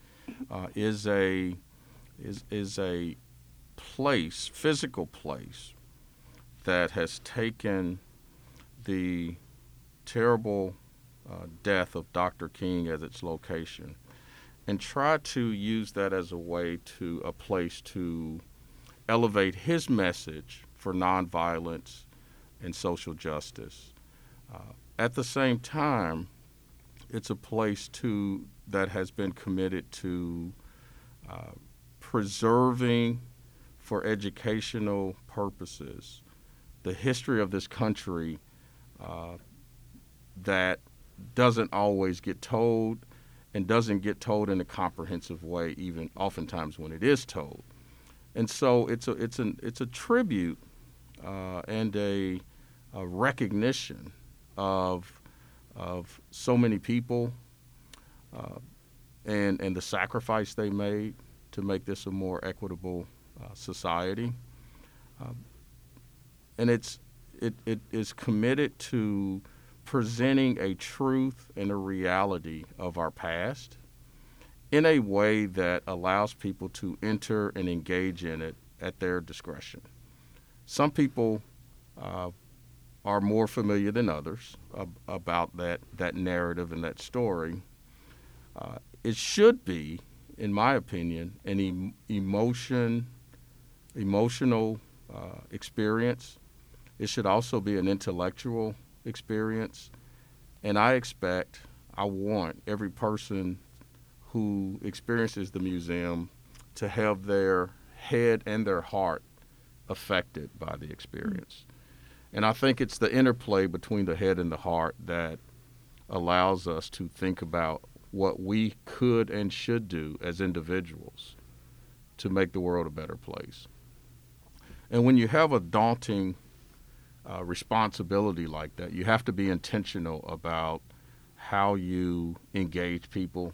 uh, is a is is a place, physical place, that has taken the terrible uh, death of Dr. King as its location and try to use that as a way to a place to elevate his message for nonviolence and social justice. Uh, at the same time, it's a place to that has been committed to uh, preserving for educational purposes the history of this country uh, that doesn't always get told and doesn't get told in a comprehensive way, even oftentimes when it is told. And so it's a it's an it's a tribute uh, and a, a, recognition of of so many people uh, and and the sacrifice they made to make this a more equitable uh, society. Um, and it's it, it is committed to presenting a truth and a reality of our past in a way that allows people to enter and engage in it at their discretion. Some people uh, are more familiar than others ab- about that, that narrative and that story. Uh, it should be, in my opinion, an em- emotion, emotional uh, experience. It should also be an intellectual experience. And I expect, I want every person who experiences the museum to have their head and their heart affected by the experience. And I think it's the interplay between the head and the heart that allows us to think about what we could and should do as individuals to make the world a better place. And when you have a daunting uh, responsibility like that, you have to be intentional about how you engage people,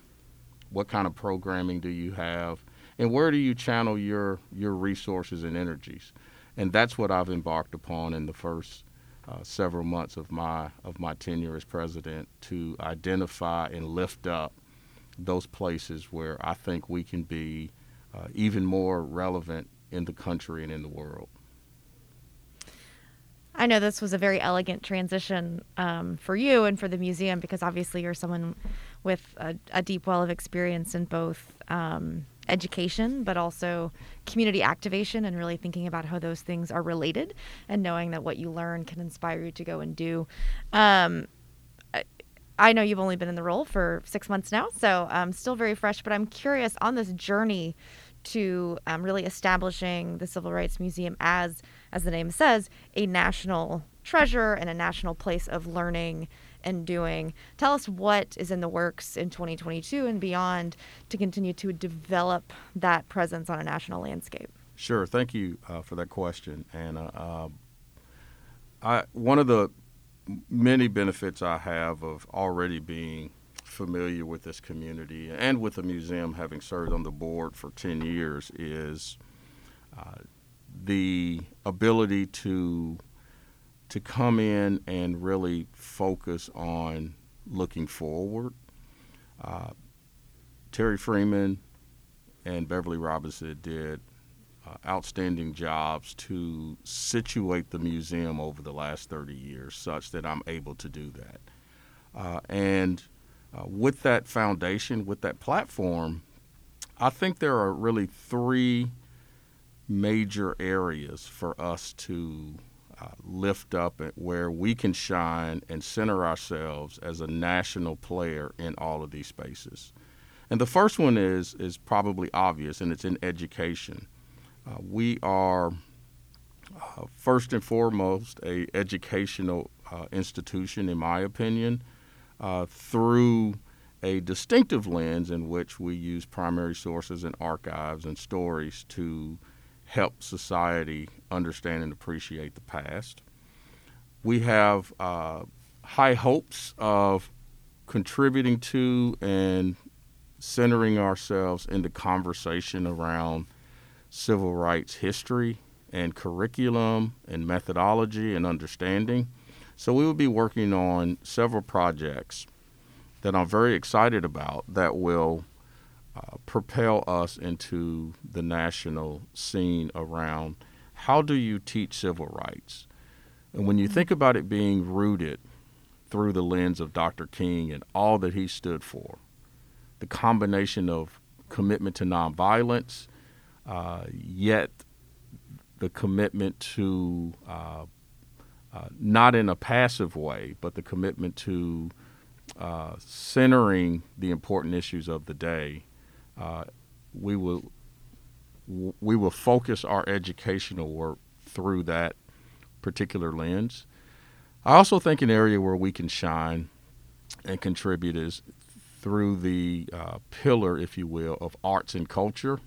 what kind of programming do you have, and where do you channel your your resources and energies. And that's what I've embarked upon in the first uh, several months of my of my tenure as president to identify and lift up those places where I think we can be uh, even more relevant in the country and in the world. I know this was a very elegant transition um, for you and for the museum because obviously you're someone with a, a deep well of experience in both um, education but also community activation and really thinking about how those things are related and knowing that what you learn can inspire you to go and do. Um, I know you've only been in the role for six months now, so I'm still very fresh, but I'm curious on this journey to um, really establishing the Civil Rights Museum as, as the name says, a national treasure and a national place of learning and doing. Tell us what is in the works in 2022 and beyond to continue to develop that presence on a national landscape. Sure. Thank you uh, for that question. And uh, uh, I, one of the many benefits I have of already being familiar with this community and with the museum, having served on the board for 10 years, is uh, the ability to to come in and really focus on looking forward. Uh, Terri Freeman and Beverly Robertson did uh, outstanding jobs to situate the museum over the last 30 years such that I'm able to do that. Uh, and uh, with that foundation, with that platform, I think there are really three major areas for us to uh, lift up where we can shine and center ourselves as a national player in all of these spaces. And the first one is is probably obvious, and it's in education. Uh, we are uh, first and foremost a educational uh, institution, in my opinion, uh, through a distinctive lens in which we use primary sources and archives and stories to help society understand and appreciate the past. We have uh, high hopes of contributing to and centering ourselves in the conversation around civil rights history and curriculum and methodology and understanding. So we will be working on several projects that I'm very excited about that will uh, propel us into the national scene around how do you teach civil rights? And when you think about it being rooted through the lens of Dr. King and all that he stood for. The combination of commitment to nonviolence, uh, yet the commitment to uh, uh, not in a passive way, but the commitment to uh, centering the important issues of the day. Uh, we will we will focus our educational work through that particular lens. I also think an area where we can shine and contribute is through the uh, pillar, if you will, of arts and culture.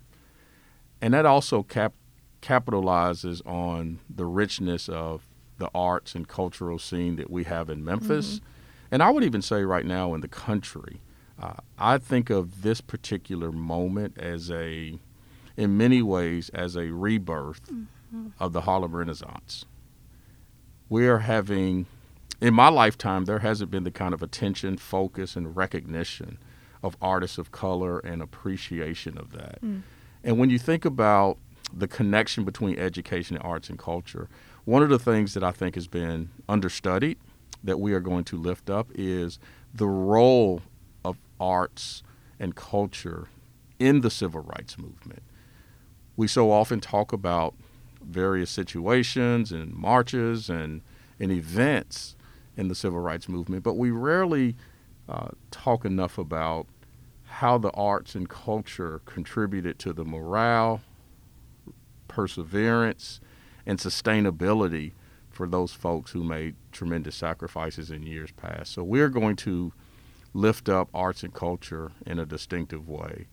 And that also cap- capitalizes on the richness of the arts and cultural scene that we have in Memphis. Mm-hmm. And I would even say right now in the country. Uh, I think of this particular moment as a, in many ways, as a rebirth mm-hmm. of the Harlem Renaissance. We are having, in my lifetime, there hasn't been the kind of attention, focus, and recognition of artists of color and appreciation of that. Mm. And when you think about the connection between education and arts and culture, one of the things that I think has been understudied that we are going to lift up is the role arts and culture in the civil rights movement. We so often talk about various situations and marches and, and events in the civil rights movement, but we rarely uh, talk enough about how the arts and culture contributed to the morale, perseverance, and sustainability for those folks who made tremendous sacrifices in years past. So we're going to lift up arts and culture in a distinctive way.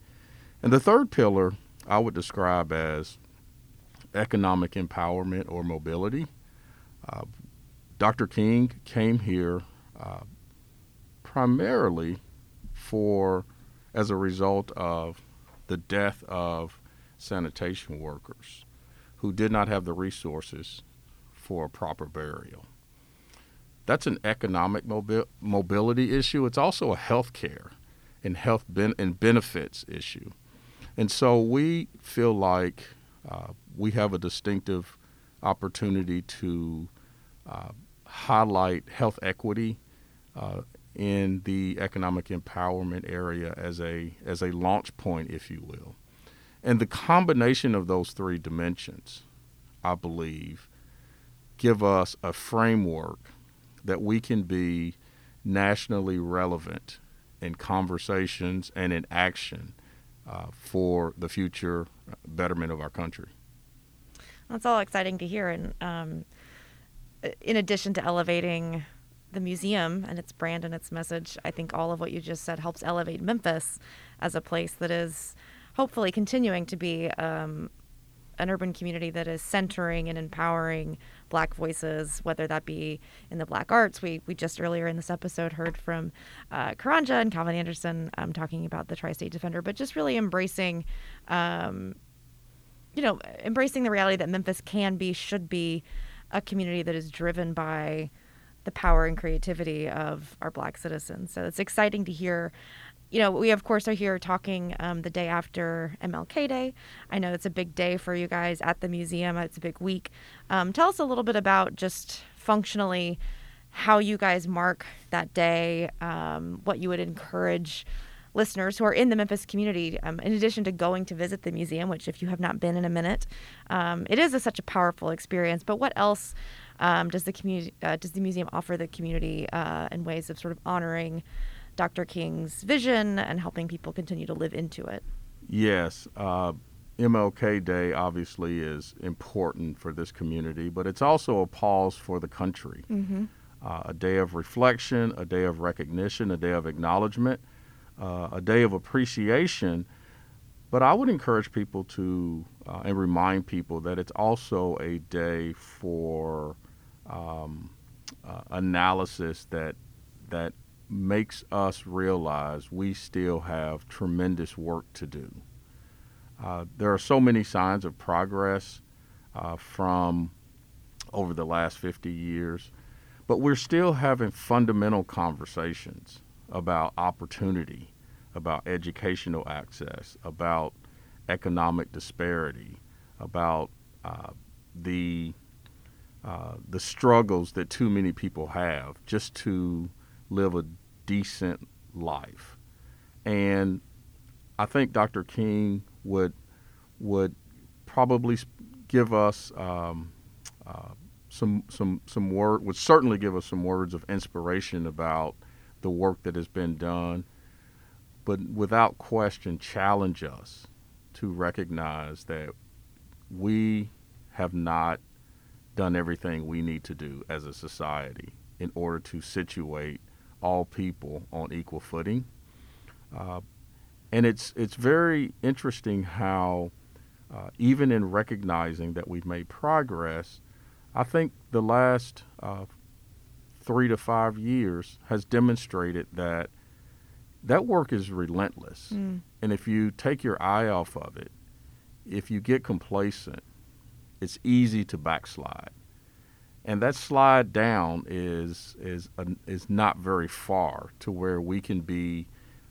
And the third pillar I would describe as economic empowerment or mobility. Uh, Dr. King came here uh, primarily for as a result of the death of sanitation workers who did not have the resources for a proper burial. That's an economic mobi- mobility issue. It's also a health care and health ben- and benefits issue. And so we feel like uh, we have a distinctive opportunity to uh, highlight health equity uh, in the economic empowerment area as a as a launch point, if you will. And the combination of those three dimensions, I believe, give us a framework that we can be nationally relevant in conversations and in action uh, for the future betterment of our country. That's all exciting to hear. And um, in addition to elevating the museum and its brand and its message, I think all of what you just said helps elevate Memphis as a place that is hopefully continuing to be um, an urban community that is centering and empowering black voices, whether that be in the black arts. We, we just earlier in this episode heard from uh, Karanja and Calvin Anderson um, talking about the Tri State Defender, but just really embracing, um, you know, embracing the reality that Memphis can be, should be a community that is driven by the power and creativity of our black citizens. So it's exciting to hear you know, we of course are here talking um, the day after MLK Day. I know it's a big day for you guys at the museum. It's a big week. Um, tell us a little bit about just functionally how you guys mark that day, um, what you would encourage listeners who are in the Memphis community, um, in addition to going to visit the museum, which if you have not been in a minute, um, it is a, such a powerful experience. But what else um, does the community uh, does the museum offer the community uh, in ways of sort of honoring? Dr. King's vision and helping people continue to live into it. Yes. Uh, MLK Day obviously is important for this community, but it's also a pause for the country. Mm-hmm. Uh, a day of reflection, a day of recognition, a day of acknowledgement, uh, a day of appreciation. But I would encourage people to uh, and remind people that it's also a day for um, uh, analysis that that makes us realize we still have tremendous work to do. Uh, there are so many signs of progress uh, from over the last 50 years, but we're still having fundamental conversations about opportunity, about educational access, about economic disparity, about uh, the uh, the struggles that too many people have just to live a decent life. And I think Dr. King would would probably give us um, uh, some some some word would certainly give us some words of inspiration about the work that has been done, but without question challenge us to recognize that we have not done everything we need to do as a society in order to situate all people on equal footing. Uh, and it's it's very interesting how uh, even in recognizing that we've made progress, I think the last uh, three to five years has demonstrated that that work is relentless. Mm. And if you take your eye off of it, if you get complacent, it's easy to backslide. And that slide down is is is not very far to where we can be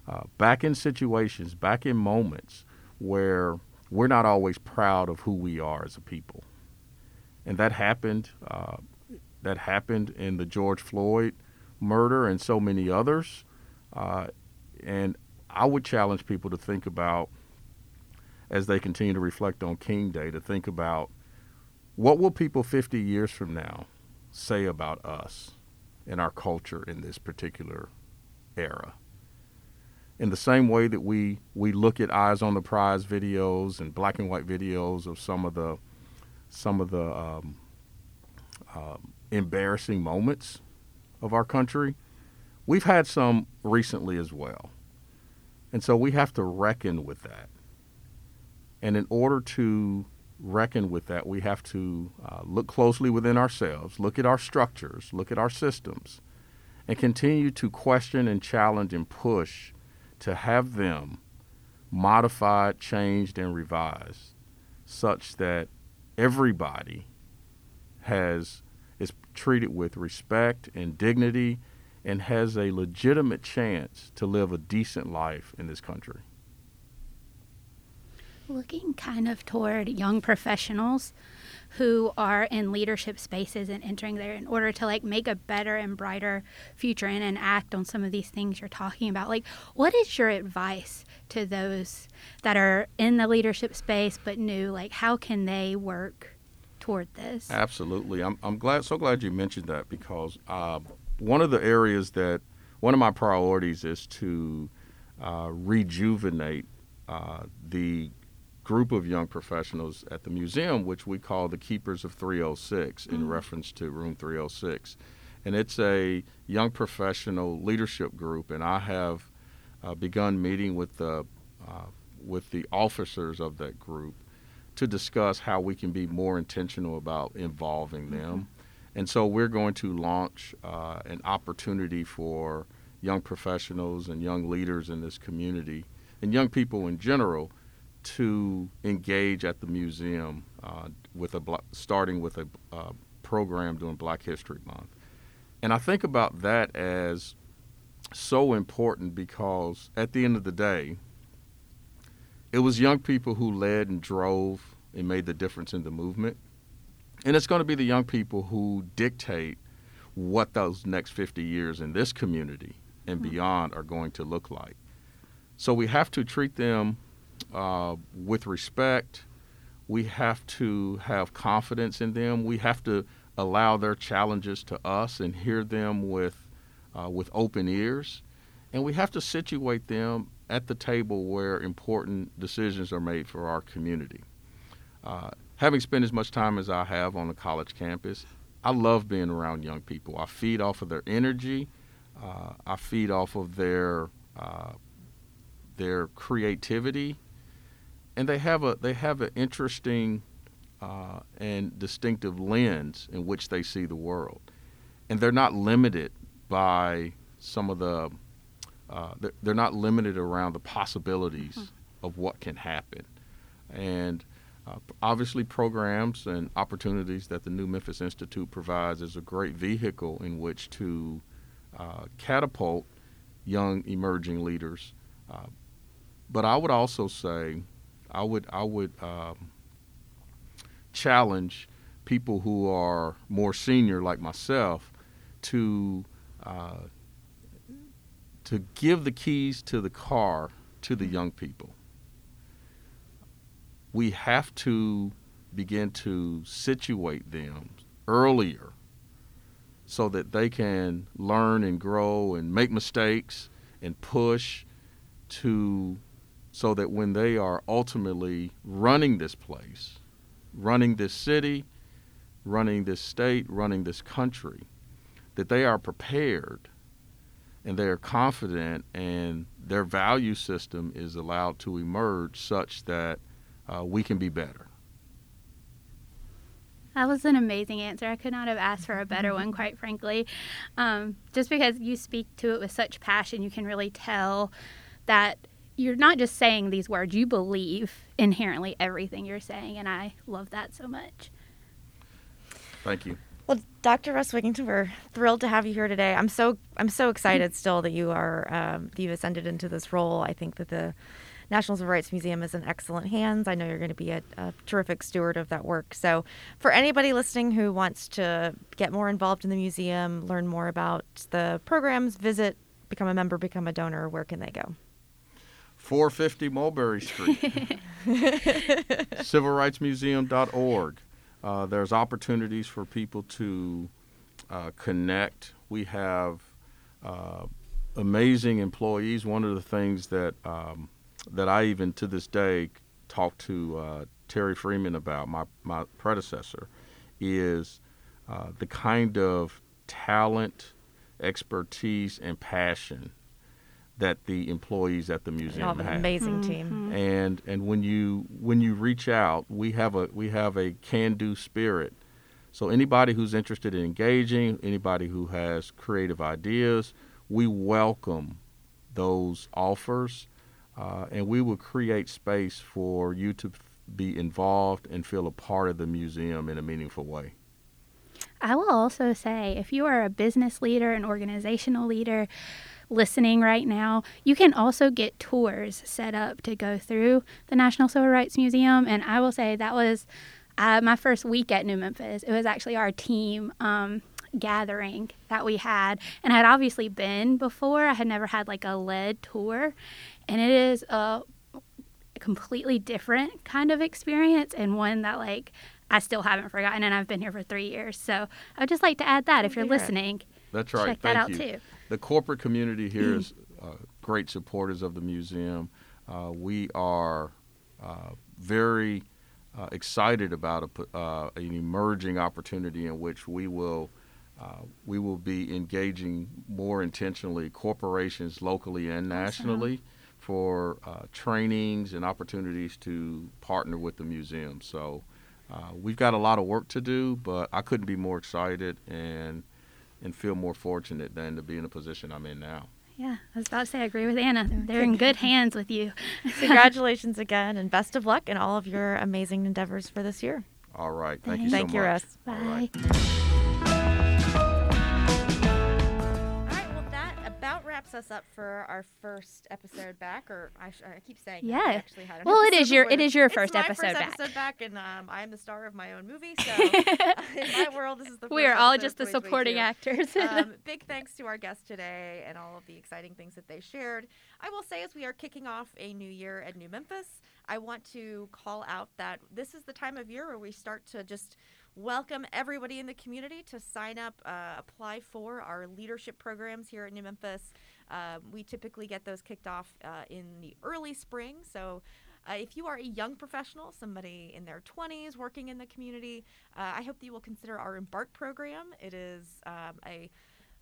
uh, back in situations, back in moments where we're not always proud of who we are as a people, and that happened. Uh, that happened in the George Floyd murder and so many others. Uh, and I would challenge people to think about, as they continue to reflect on King Day, to think about what will people 50 years from now say about us and our culture in this particular era? in the same way that we we look at eyes on the prize videos and black and white videos of some of the some of the um, uh, embarrassing moments of our country, we've had some recently as well, and so we have to reckon with that. And in order to reckon with that, we have to uh, look closely within ourselves, look at our structures, look at our systems, and continue to question and challenge and push to have them modified, changed, and revised such that everybody has is treated with respect and dignity and has a legitimate chance to live a decent life in this country. Looking kind of toward young professionals, who are in leadership spaces and entering there in order to like make a better and brighter future and enact on some of these things you're talking about. Like what is your advice to those that are in the leadership space but new? Like how can they work toward this? Absolutely. I'm, I'm glad so glad you mentioned that because uh, one of the areas that one of my priorities is to uh, rejuvenate uh, the group of young professionals at the museum, which we call the Keepers of 306 in mm-hmm. reference to Room 306. And it's a young professional leadership group, and I have uh, begun meeting with the uh, with the officers of that group to discuss how we can be more intentional about involving them. Mm-hmm. And so we're going to launch uh, an opportunity for young professionals and young leaders in this community and young people in general to engage at the museum uh, with a starting with a uh, program during Black History Month, and I think about that as so important because at the end of the day, it was young people who led and drove and made the difference in the movement, and it's going to be the young people who dictate what those next 50 years in this community and mm-hmm. beyond are going to look like. So we have to treat them uh, with respect. We have to have confidence in them. We have to allow their challenges to us and hear them with uh, with open ears, and we have to situate them at the table where important decisions are made for our community. Uh, having spent as much time as I have on a college campus, I love being around young people. I feed off of their energy. Uh, I feed off of their uh, their creativity and they have a they have an interesting uh, and distinctive lens in which they see the world, and they're not limited by some of the uh, they're, they're, not limited around the possibilities mm-hmm. of what can happen, and uh, obviously programs and opportunities that the New Memphis Institute provides is a great vehicle in which to uh, catapult young emerging leaders. Uh, but I would also say I would I would um, challenge people who are more senior like myself to uh, to give the keys to the car to the young people. We have to begin to situate them earlier so that they can learn and grow and make mistakes and push to so that when they are ultimately running this place, running this city, running this state, running this country, that they are prepared and they are confident and their value system is allowed to emerge such that uh, we can be better. That was an amazing answer. I could not have asked for a better one, quite frankly. Um, just because you speak to it with such passion, you can really tell that you're not just saying these words, you believe inherently everything you're saying. And I love that so much. Thank you. Well, Dr. Russ Wigginton, we're thrilled to have you here today. I'm so I'm so excited [laughs] still that you are um, that you've ascended into this role. I think that the National Civil Rights Museum is in excellent hands. I know you're going to be a, a, terrific steward of that work. So, for anybody listening who wants to get more involved in the museum, learn more about the programs, visit, become a member, become a donor, where can they go? 450 Mulberry Street, [laughs] civilrightsmuseum.org. Uh, there's opportunities for people to uh, connect. We have uh, amazing employees. One of the things that um, that I even to this day talk to uh, Terri Freeman about, my my predecessor, is uh, the kind of talent, expertise, and passion that the employees at the museum have. An amazing mm-hmm. team. And and when you when you reach out, we have a we have a can-do spirit. So anybody who's interested in engaging, anybody who has creative ideas, we welcome those offers, uh, and we will create space for you to be involved and feel a part of the museum in a meaningful way. I will also say if you are a business leader, an organizational leader, listening right now, you can also get tours set up to go through the National Civil Rights Museum. And I will say that was uh, my first week at New Memphis. It was actually our team. Um, gathering that we had and I had obviously been before i had never had like a led tour and it is a completely different kind of experience and one that like i still haven't forgotten and i've been here for three years so i'd just like to add that if you're listening that's right check Thank that out you. too the corporate community here is uh, great supporters of the museum. Uh, we are uh, very uh, excited about a, uh, an emerging opportunity in which we will uh, we will be engaging more intentionally corporations locally and nationally awesome. for trainings and opportunities to partner with the museum. So we've got a lot of work to do, but I couldn't be more excited and and feel more fortunate than to be in the position I'm in now. Yeah, I was about to say I agree with Anna. They're in good hands with you. [laughs] Congratulations again, and best of luck in all of your amazing endeavors for this year. All right. Thank you so Thank much. you, Russ. Bye. Wraps us up for our first episode back, or I, sh- I keep saying yeah. I actually had well, it is your it is your first episode first back. episode back, and um, I'm the star of my own movie. So [laughs] [laughs] in my world, this is the we are all just the supporting actors. [laughs] um, big thanks to our guests today and all of the exciting things that they shared. I will say, as we are kicking off a new year at New Memphis, I want to call out that this is the time of year where we start to just welcome everybody in the community to sign up, uh, apply for our leadership programs here at New Memphis. Um, we typically get those kicked off uh, in the early spring. So uh, if you are a young professional, somebody in their 20s working in the community, uh, I hope that you will consider our Embark program. It is um, a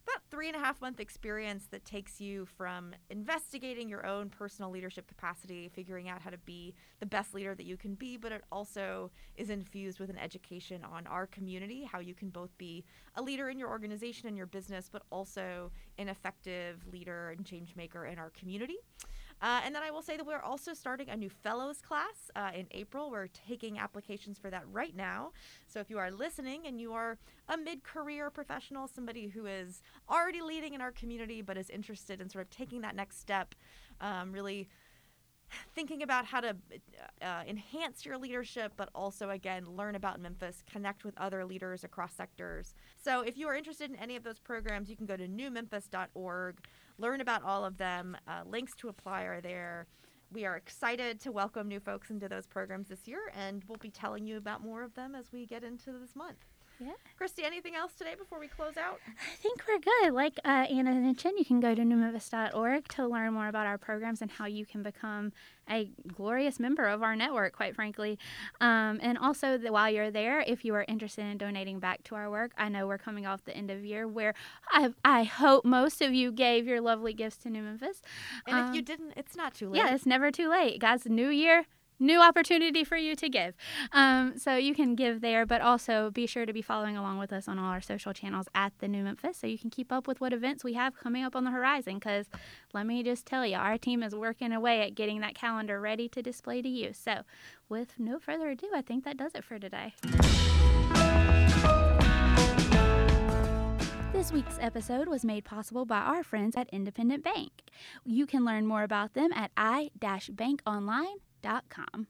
about three and a half month experience that takes you from investigating your own personal leadership capacity, figuring out how to be the best leader that you can be, but it also is infused with an education on our community, how you can both be a leader in your organization and your business, but also an effective leader and change maker in our community. Uh, and then I will say that we're also starting a new fellows class uh, in April. We're taking applications for that right now. So if you are listening and you are a mid career professional, somebody who is already leading in our community but is interested in sort of taking that next step, um, really thinking about how to uh, enhance your leadership, but also, again, learn about Memphis, connect with other leaders across sectors. So, if you are interested in any of those programs, you can go to newmemphis.org learn about all of them. Uh, links to apply are there. We are excited to welcome new folks into those programs this year, and we'll be telling you about more of them as we get into this month. Yeah. Christy, anything else today before we close out? I think we're good. Like uh, Anna mentioned, you can go to newmemphis.org to learn more about our programs and how you can become a glorious member of our network, quite frankly. Um, and also, the, while you're there, if you are interested in donating back to our work, I know we're coming off the end of year where I, I hope most of you gave your lovely gifts to New Memphis. And if you Um, didn't, it's not too late. yeah, it's never too late, guys. New year, new opportunity for you to give. Um, so you can give there, but also be sure to be following along with us on all our social channels at the New Memphis, so you can keep up with what events we have coming up on the horizon. Because let me just tell you, our team is working away at getting that calendar ready to display to you. So, with no further ado, I think that does it for today. This week's episode was made possible by our friends at Independent Bank. You can learn more about them at i-bankonline.com dot com.